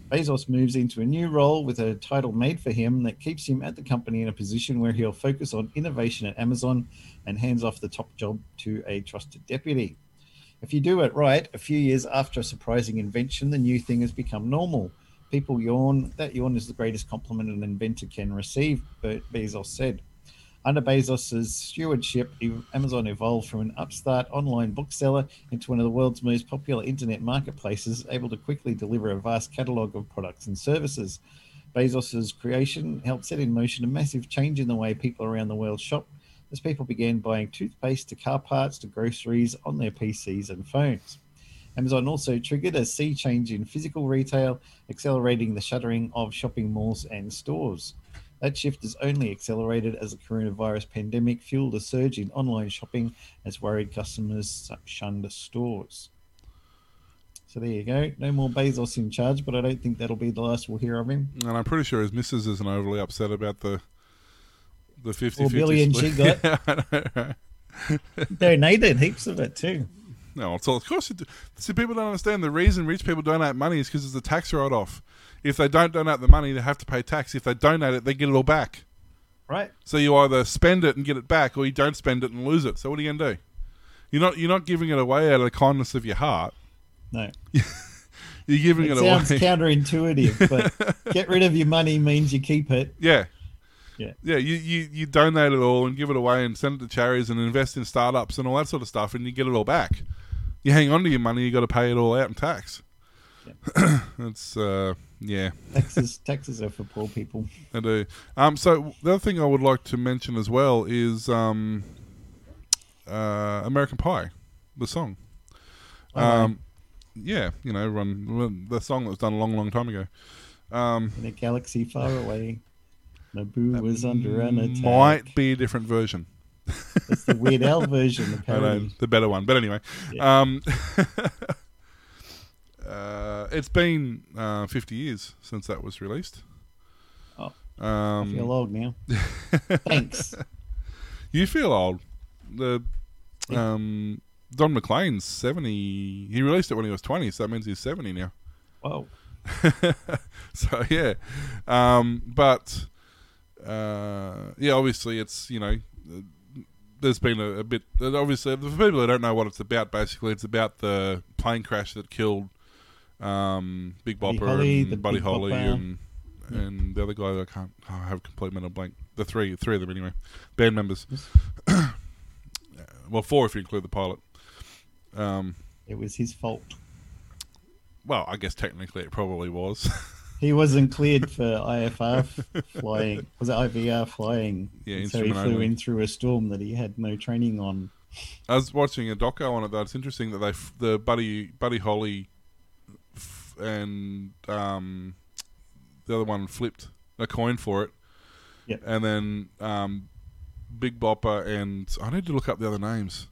Bezos moves into a new role with a title made for him that keeps him at the company in a position where he'll focus on innovation at Amazon and hands off the top job to a trusted deputy. If you do it right, a few years after a surprising invention, the new thing has become normal. People yawn. That yawn is the greatest compliment an inventor can receive, Be- Bezos said. Under Bezos' stewardship, Amazon evolved from an upstart online bookseller into one of the world's most popular internet marketplaces, able to quickly deliver a vast catalogue of products and services. Bezos' creation helped set in motion a massive change in the way people around the world shop, as people began buying toothpaste to car parts to groceries on their PCs and phones. Amazon also triggered a sea change in physical retail, accelerating the shuttering of shopping malls and stores. That shift is only accelerated as the coronavirus pandemic fueled a surge in online shopping as worried customers shunned stores. So there you go. No more Bezos in charge, but I don't think that'll be the last we'll hear of him. And I'm pretty sure his missus isn't overly upset about the the 50 Four billion she got. Yeah. Donated heaps of it too. No, so of course, you do. see, people don't understand the reason rich people donate money is because it's a tax write off. If they don't donate the money, they have to pay tax. If they donate it, they get it all back. Right. So you either spend it and get it back, or you don't spend it and lose it. So what are you going to do? You're not you're not giving it away out of the kindness of your heart. No. You're giving It it, sounds away. counterintuitive, but get rid of your money means you keep it. yeah. Yeah. Yeah, you, you, you donate it all and give it away and send it to charities and invest in startups and all that sort of stuff, and you get it all back. You hang on to your money, you got to pay it all out in tax. it's uh, yeah, Taxes taxes are for poor people. I do. Um, so the other thing I would like to mention as well is um, uh, American Pie, the song. Oh, Um, yeah, you know, run the song that was done a long, long time ago. Um, In a galaxy far away, Naboo was under an attack. might be a different version. That's the Weird Al version, the I know, the better one. But anyway, Yeah. um, uh, it's been uh, 50 years since that was released. Oh, I Um, feel old now. Thanks. you feel old. The um, Don McLean's 70. He released it when he was 20, so that means he's 70 now. Whoa. so yeah, um, but uh, yeah, obviously it's you know there's been a, a bit obviously for people who don't know what it's about. Basically, it's about the plane crash that killed um, Big Buddy Holly, and Buddy Big Holly Bopper. and and the other guy that I can't oh, I have a complete mental blank. The three three of them anyway, band members. well, four if you include the pilot. Um, It was his fault. well, I guess technically it probably was. He wasn't cleared for IFR flying. Was it IVR flying? Yeah, so he flew only. in through a storm that he had no training on. I was watching a doco on it though. It's interesting that they the Buddy Buddy Holly f- and um, the other one flipped a coin for it, Yep. and then um, Big Bopper and I need to look up the other names.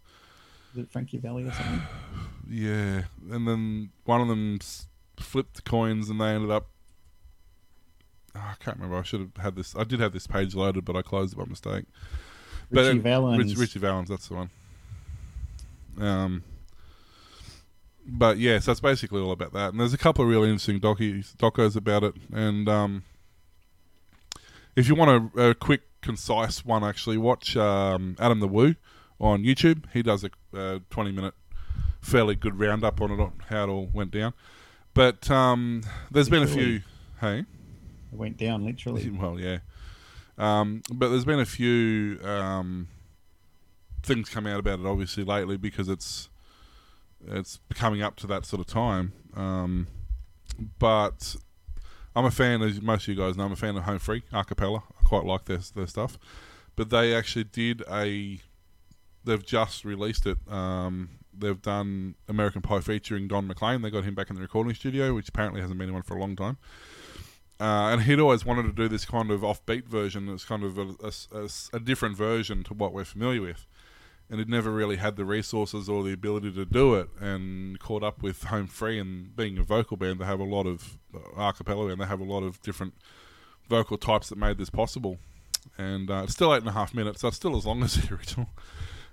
It Frankie Valli or something? Yeah, and then one of them flipped the coins, and they ended up. Oh, I can't remember. I should have had this. I did have this page loaded, but I closed it by mistake. But Richie then- Valens. Rich, Richie Valens, that's the one. Um, but yeah, so it's basically all about that. And there's a couple of really interesting docu docos about it. And um, if you want a, a quick, concise one, actually watch um, Adam the Woo on YouTube. He does a uh, 20 minute, fairly good roundup on it on how it all went down. But um, there's been a few. Hey. It went down literally. Well, yeah. Um, but there's been a few um, things come out about it, obviously, lately because it's it's coming up to that sort of time. Um, but I'm a fan, as most of you guys know, I'm a fan of Home Free a cappella. I quite like their their stuff. But they actually did a. They've just released it. Um, they've done American Pie featuring Don McLean. They got him back in the recording studio, which apparently hasn't been in one for a long time. Uh, and he'd always wanted to do this kind of offbeat version. that's kind of a, a- a- different version to what we're familiar with. And he'd never really had the resources or the ability to do it. And caught up with Home Free and being a vocal band, they have a lot of uh, a cappella band. They have a lot of different vocal types that made this possible. And uh, it's still eight and a half minutes, so it's still as long as the original.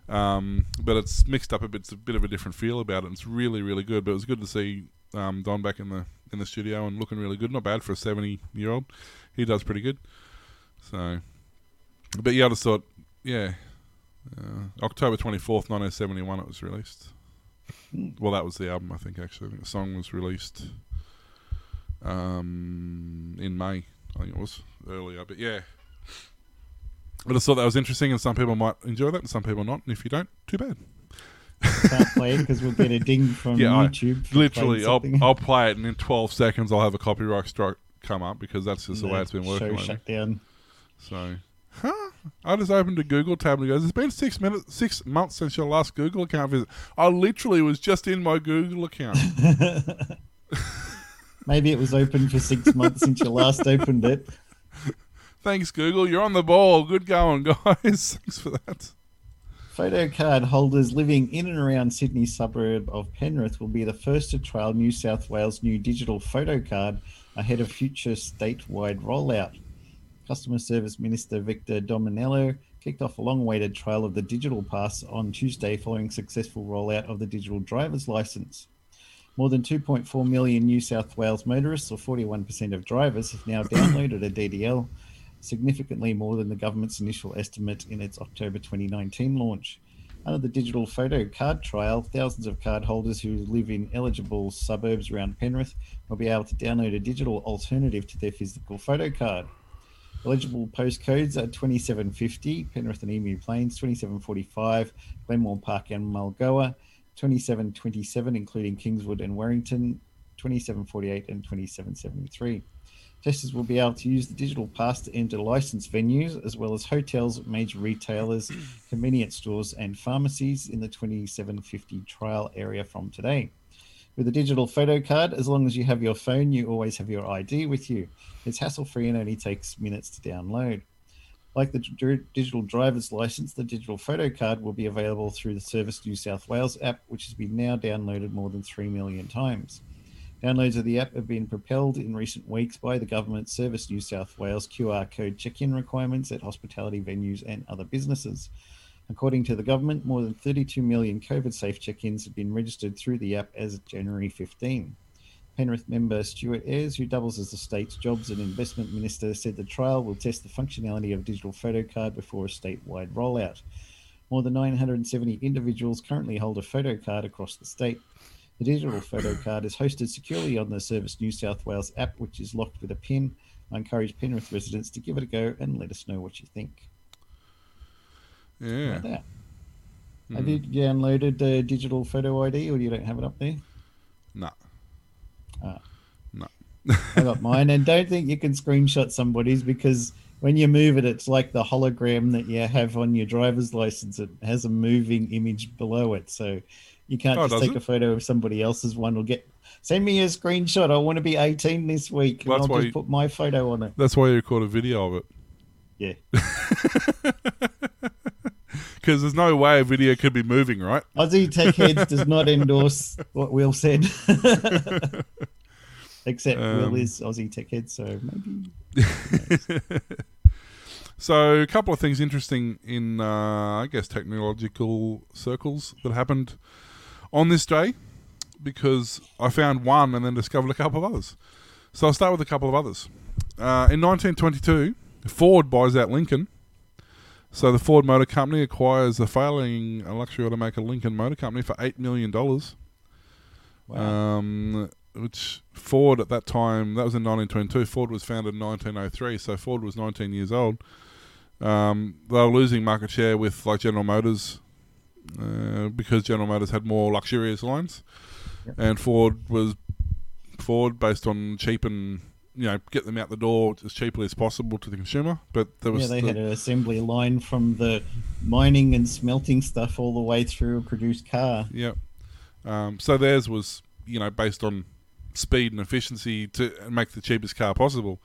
Um, but it's mixed up a bit. It's a bit of a different feel about it. It's really, really good. But it was good to see um, Don back in the in the studio and looking really good. Not bad for a seventy year old. He does pretty good. So, but yeah, I just thought, yeah, uh, October twenty fourth, nineteen seventy one. It was released. Well, that was the album, I think. Actually, I think the song was released um, in May. I think it was earlier, but yeah. I just thought that was interesting, and some people might enjoy that, and some people not. And if you don't, too bad. Can't play it because we'll get a ding from Yeah, YouTube. for Literally, I'll. I'll play it, and in 12 seconds, I'll have a copyright strike come up because that's just the way it's been working. Show shut down. So, huh? I just opened a Google tab and it goes, "It's been six minutes, six months since your last Google account visit." I literally was just in my Google account. Maybe it was open for six months since you last opened it. Thanks, Google. You're on the ball. Good going, guys. Thanks for that. Photo card holders living in and around Sydney's suburb of Penrith will be the first to trial New South Wales' new digital photo card ahead of future statewide rollout. Customer Service Minister Victor Dominello kicked off a long-awaited trial of the digital pass on Tuesday following successful rollout of the digital driver's license. More than 2.4 million New South Wales motorists, or 41% of drivers, have now downloaded a DDL. Significantly more than the government's initial estimate in its October 2019 launch. Under the digital photo card trial, thousands of card holders who live in eligible suburbs around Penrith will be able to download a digital alternative to their physical photo card. Eligible postcodes are 2750, Penrith and Emu Plains, 2745, Glenmore Park and Mulgoa, 2727, including Kingswood and Werrington, 2748 and 2773. Testers will be able to use the digital pass to enter licensed venues as well as hotels, major retailers, convenience stores, and pharmacies in the 2750 trial area from today. With a digital photo card, as long as you have your phone, you always have your ID with you. It's hassle free and only takes minutes to download. Like the dr- digital driver's license, the digital photo card will be available through the Service New South Wales app, which has been now downloaded more than 3 million times. Downloads of the app have been propelled in recent weeks by the government Service New South Wales QR code check in requirements at hospitality venues and other businesses. According to the government, more than 32 million COVID safe check ins have been registered through the app as of January 15. Penrith member Stuart Ayres, who doubles as the state's Jobs and Investment Minister, said the trial will test the functionality of digital photo card before a statewide rollout. More than 970 individuals currently hold a photo card across the state. The digital photo card is hosted securely on the Service New South Wales app, which is locked with a pin. I encourage Penrith residents to give it a go and let us know what you think. Yeah. Like. Hmm. Have you downloaded the digital photo ID or you don't have it up there? No. Ah. No. I got mine, and don't think you can screenshot somebody's because when you move it, it's like the hologram that you have on your driver's license. It has a moving image below it, so you can't Oh, just take a photo of somebody else's one. Or get send me a screenshot. I want to be 18 this week, and Well, that's I'll why just you- put my photo on it. That's why you record a video of it. Yeah, Because there's no way a video could be moving, right? Aussie Tech Heads does not endorse what Will said. Except Will Um, is Aussie Tech Head, so maybe So, a couple of things interesting in, uh, I guess, technological circles that happened on this day because I found one and then discovered a couple of others. So, I'll start with a couple of others. Uh, in 1922, Ford buys out Lincoln. So, the Ford Motor Company acquires the failing luxury automaker Lincoln Motor Company for $8 million. wow. Um, which Ford at that time, that was in 1922. Ford was founded in 1903, so Ford was 19 years old. Um, they were losing market share with like General Motors uh, because General Motors had more luxurious lines, Yep. and Ford was Ford based on cheap and you know get them out the door as cheaply as possible to the consumer. But there was yeah, they the- had an assembly line from the mining and smelting stuff all the way through a produced car. Yep. Um, so theirs was, you know, based on speed and efficiency to make the cheapest car possible,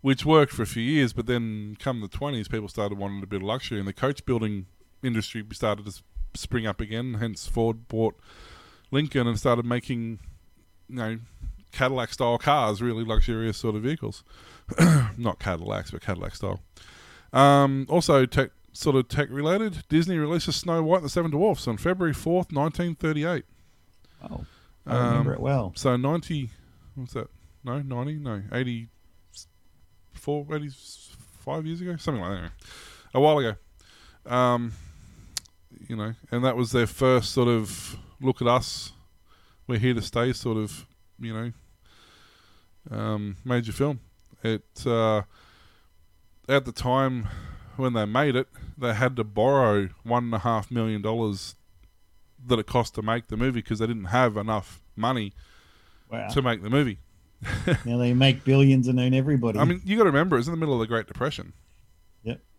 which worked for a few years. But then, come the twenties, people started wanting a bit of luxury, and the coach building industry started to spring up again. Hence, Ford bought Lincoln and started making, you know, Cadillac style cars, really luxurious sort of vehicles. Not Cadillacs, but Cadillac style. Um, also, tech, sort of tech related, Disney releases Snow White and the Seven Dwarfs on February 4th, 1938. Oh, I remember Um, it well. So 90, what's that? No, 90? No, 84, 85 years ago? Something like that. Anyway. A while ago. Um, you know, and that was their first sort of look at us, we're here to stay sort of, you know, um, major film. It, uh, at the time when they made it, they had to borrow one and a half million dollars that it cost to make the movie because they didn't have enough money Wow. to make the movie. now they make billions and own everybody. I mean, you got to remember, it was in the middle of the Great Depression.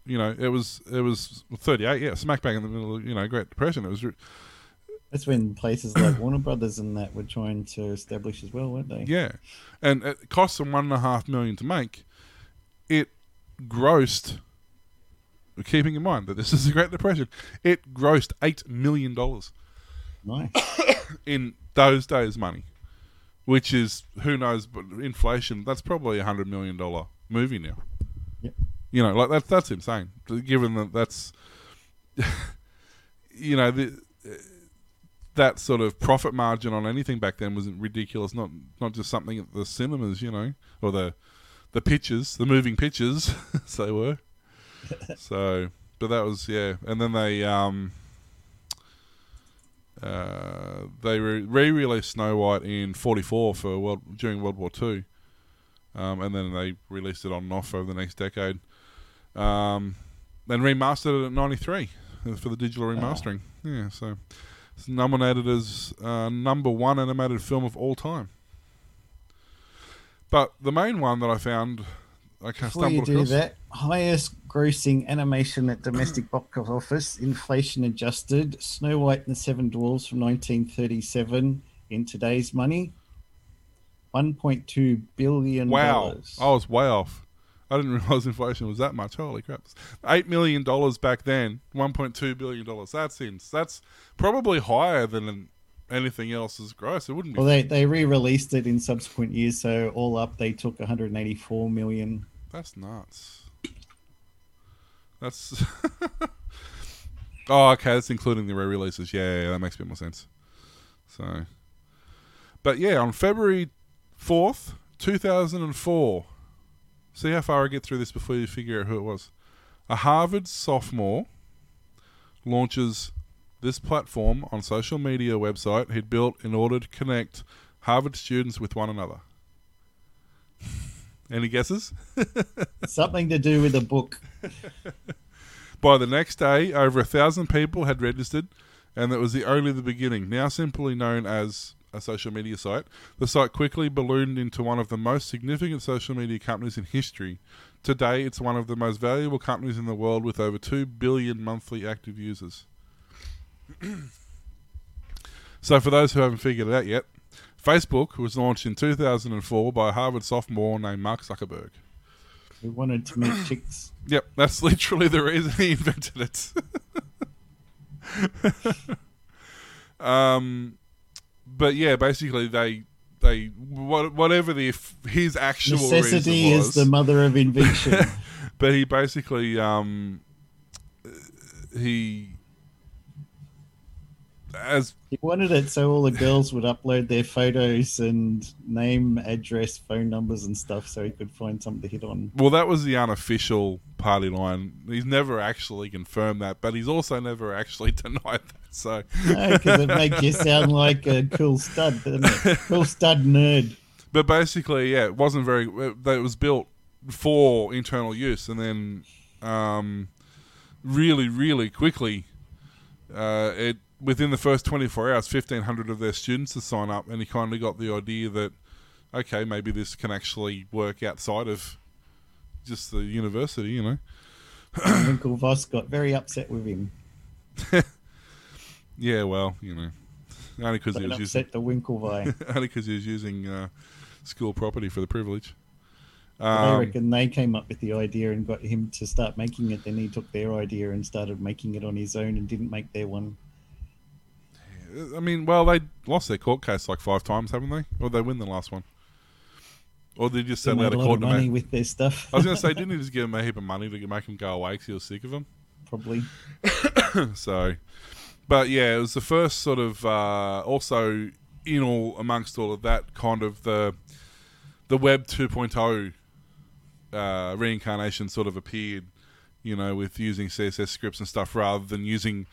You know, it was it was thirty eight, yeah, smack bang in the middle of you know Great Depression. It was, re- that's when places like Warner Brothers and that were trying to establish as well, weren't they? yeah, and it cost them one and a half million to make. It grossed. Keeping in mind that this is the Great Depression, it grossed eight million dollars Nice. in those days' money, which is who knows, but inflation. That's probably a hundred million dollar movie now. You know, like that's that's insane. Given that that's, you know, the, that sort of profit margin on anything back then was ridiculous. Not not just something at the cinemas, you know, or the the pitches, the moving pictures, as they were. so, but that was yeah, and then they um. Uh, they re- re-released Snow White in '44 for world during World War Two, um, and then they released it on and off over the next decade. Um, then remastered it at '93 for the digital remastering. Yeah, so it's nominated as uh, number one animated film of all time. But the main one that I found, I kind Before you do across. that, highest grossing animation at domestic box office, inflation adjusted, Snow White and the Seven Dwarfs from 1937 in today's money, 1.2 billion Wow, dollars. I was way off. I didn't realize inflation was that much. Holy crap! Eight million dollars back then, one point two billion dollars. That's in. That's probably higher than anything else's gross. It wouldn't be. Well, they, they re-released it in subsequent years, so all up they took 184 million. That's nuts. That's. oh, okay. That's including the re-releases. Yeah, yeah, yeah, that makes a bit more sense. So, but yeah, on February fourth, two thousand and four. See how far I get through this before you figure out who it was. A Harvard sophomore launches this platform on social media website he'd built in order to connect Harvard students with one another. Any guesses? Something to do with a book. By the next day, over a thousand people had registered, and that was the only the beginning. Now simply known as a social media site, the site quickly ballooned into one of the most significant social media companies in history. Today, it's one of the most valuable companies in the world with over 2 billion monthly active users. so, for those who haven't figured it out yet, Facebook was launched in 2004 by a Harvard sophomore named Mark Zuckerberg. We wanted to meet chicks. Yep, that's literally the reason he invented it. um, but yeah, basically they they whatever the his actual Necessity reason is the mother of invention. but he basically um he as he wanted it so all the girls would upload their photos and name, address, phone numbers, and stuff, so he could find something to hit on. well that was the unofficial party line. He's never actually confirmed that, but he's also never actually denied that. So Because it makes you sound like a cool stud, it? Cool stud nerd. But basically, yeah, it wasn't very. It was built for internal use, and then um, really, really quickly, uh, it within the first twenty four hours, fifteen hundred of their students to sign up, and he kind of got the idea that okay, maybe this can actually work outside of just the university, you know. And Winklevoss got very upset with him. Yeah, well, you know, only because he was using upset the Winklevi. only because he was using uh, school property for the privilege. I Um, reckon they came up with the idea and got him to start making it. Then he took their idea and started making it on his own and didn't make their one. I mean, well, they lost their court case like five times, haven't they? Or they win the last one? Or they just send out a of court of money make. with their stuff. I was going to say, didn't he just give him a heap of money to make him go away because he was sick of them? Probably. so, but yeah, it was the first sort of uh, also in all amongst all of that kind of the the Web 2.0 uh, reincarnation sort of appeared, you know, with using CSS scripts and stuff rather than using,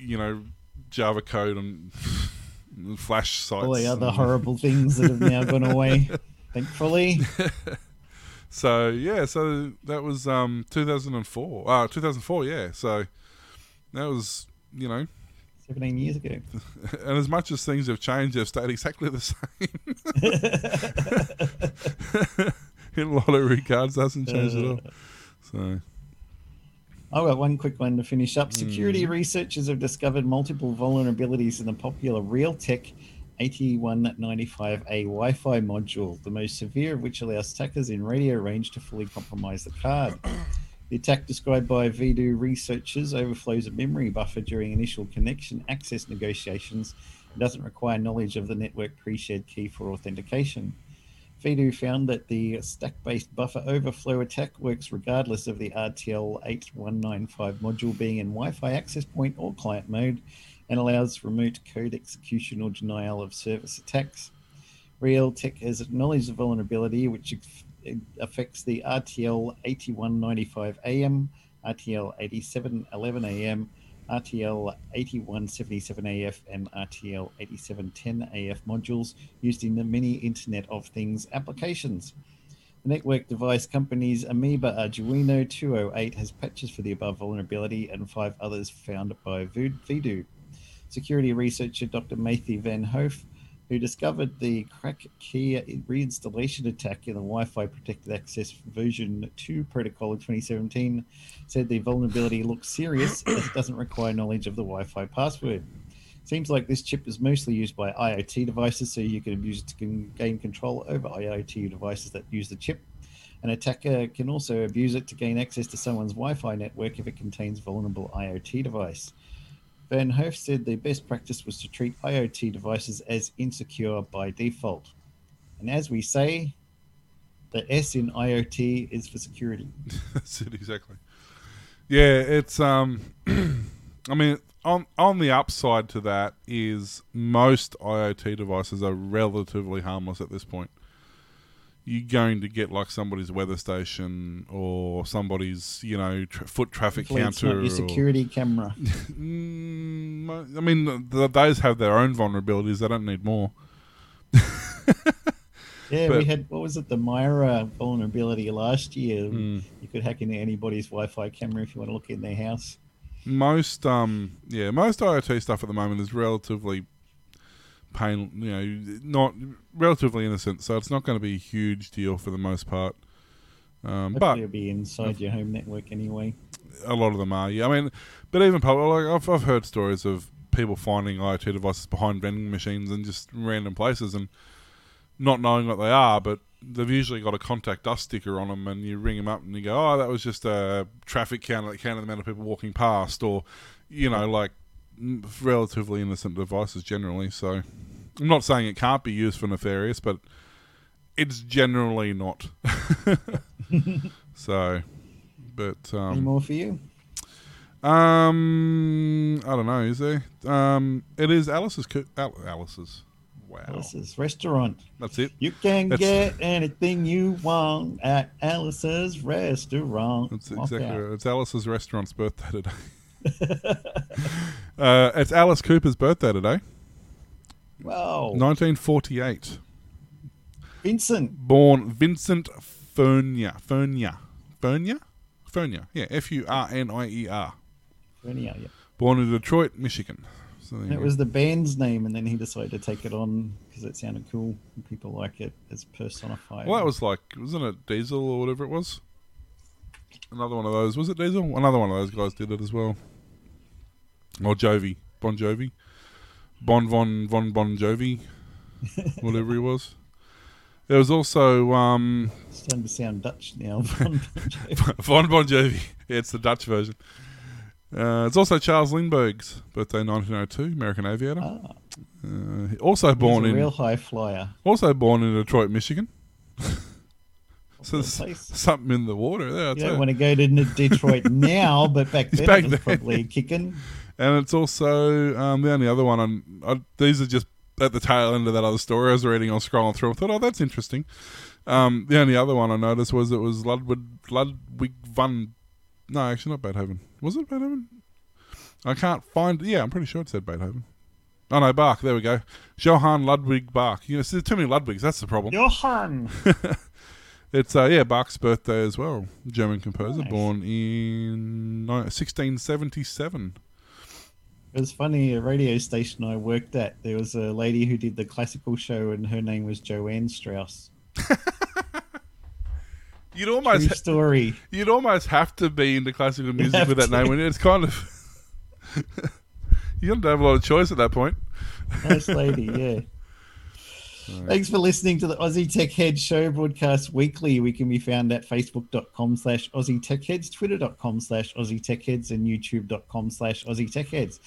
you know, Java code and Flash sites. All the other horrible things that have now gone away. Thankfully. So yeah, so that was um 2004. Uh 2004, yeah. So that was, you know, 17 years ago. and as much as things have changed, they've stayed exactly the same. In a lot of regards, hasn't changed at all. So I've got one quick one to finish up. Hmm. Security researchers have discovered multiple vulnerabilities in the popular Realtek 8195A Wi Fi module, the most severe of which allows attackers in radio range to fully compromise the card. The attack described by Vdoo researchers overflows a memory buffer during initial connection access negotiations and doesn't require knowledge of the network pre shared key for authentication. Vdoo found that the stack-based buffer overflow attack works regardless of the RTL 8195 module being in Wi-Fi access point or client mode and allows remote code execution or denial of service attacks. Realtek has acknowledged the vulnerability, which affects the RTL 8195 AM, RTL 8711 AM, RTL 8177 AF, and RTL 8710 AF modules used in the many Internet of Things applications. The network device company's Ameba Arduino 208 has patches for the above vulnerability and five others found by Vdoo. Security researcher Dr. Matthew Vanhoef, who discovered the KRACK key reinstallation attack in the Wi Fi protected access version 2 protocol in 2017, said the vulnerability looks serious as it doesn't require knowledge of the Wi Fi password. Seems like this chip is mostly used by IoT devices, so you can abuse it to gain control over IoT devices that use the chip. An attacker can also abuse it to gain access to someone's Wi Fi network if it contains vulnerable IoT device. Vanhoef said the best practice was to treat IoT devices as insecure by default. And as we say, the S in IoT is for security. That's it exactly. Yeah, it's um I mean on on the upside to that is most IoT devices are relatively harmless at this point. You're going to get like somebody's weather station or somebody's you know tra- foot traffic Hopefully it's counter. not your or- security camera. Mm, I mean, th- those have their own vulnerabilities. They don't need more. Yeah, But- we had what was it, the Myra vulnerability last year. Mm. You could hack into anybody's Wi-Fi camera if you want to look in their house. Most um yeah, most IoT stuff at the moment is relatively pain you know, not relatively innocent, so it's not going to be a huge deal for the most part. Um, but it'll be inside your home network anyway. a lot of them are. Yeah, I mean, but even public, like I've I've heard stories of people finding IoT devices behind vending machines and just random places and not knowing what they are, but they've usually got a contact us sticker on them, and you ring them up and you go, "Oh, that was just a traffic counter that counted the amount of people walking past," or you know, like relatively innocent devices generally. So I'm not saying it can't be used for nefarious, but it's generally not. so, but Any um, more for you? um, I don't know. Is there? Um, it is Alice's. Co- Al- Alice's. Wow, Alice's restaurant. that's it. You can That's- get anything you want at Alice's restaurant. That's exactly right. It's Alice's restaurant's birthday today. uh, it's Alice Cooper's birthday today. Wow. 1948. Vincent. Born Vincent Furnier. Furnier. Furnier? Furnier. Yeah, F U R N I E R. Anyhow, yeah. Born in Detroit, Michigan. So That go. was the band's name, and then he decided to take it on because it sounded cool and people like it as personified. Well, that was like, wasn't it Diesel or whatever it was? Another one of those. Was it Diesel? Another one of those guys did it as well. Or Jovi. Bon Jovi. Bon Von Von Bon Jovi. whatever he was. There was also um, it's starting to sound Dutch now. Von Bon Jovi. Yeah, it's the Dutch version. Uh, it's also Charles Lindbergh's birthday, 1902, American aviator. ah, Uh, also born he's a in real high flyer. also born in Detroit, Michigan. so there's place. something in the water there. I'll You don't you. want to go to Detroit now, but back then back it was then. probably kicking. And it's also um, the only other one. On, I, these are just at the tail end of that other story I was reading. I was scrolling through. I thought, oh, that's interesting. Um, the only other one I noticed was it was Ludwig Ludwig van. No, actually, not Beethoven. Was it Beethoven? I can't find. Yeah, I'm pretty sure it said Beethoven. Oh no, Bach. There we go. Johann Ludwig Bach. You know, there's too many Ludwigs. That's the problem. Johann. It's uh, yeah, Bach's birthday as well. German composer, Nice. born in 1677. It was funny. A radio station I worked at, there was a lady who did the classical show, and her name was Joanne Strauss. You'd True almost story. You'd almost have to be into classical music have with that to. name. When it's kind of you don't have a lot of choice at that point. Nice lady, yeah. Thanks for listening to the Aussie Tech Heads show broadcast weekly. We can be found at facebook.com slash Aussie Tech Heads, twitter.com slash Aussie Tech Heads, and youtube.com slash Aussie Tech Heads.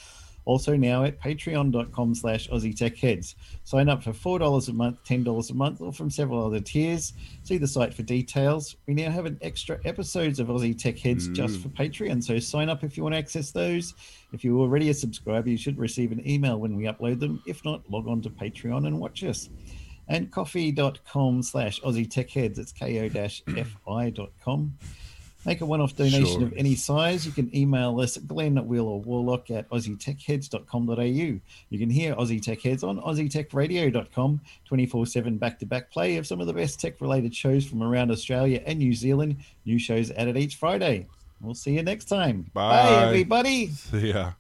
Also now at patreon.com slash Aussie Tech Heads. Sign up for $4 a month, $10 a month, or from several other tiers. See the site for details. We now have an extra episodes of Aussie Tech Heads just mm. for Patreon, so sign up if you want to access those. If you're already a subscriber, you should receive an email when we upload them. If not, log on to Patreon and watch us. And ko-fi.com slash Aussie Tech Heads. It's ko-fi.com. Make a one-off donation Sure. of any size. You can email us at glenn at wheel or warlock at aussietechheads.com.au. You can hear Aussie Tech Heads on aussietechradio.com 24-7 back-to-back play of some of the best tech-related shows from around Australia and New Zealand. New shows added each Friday. We'll see you next time. Bye. everybody. See ya.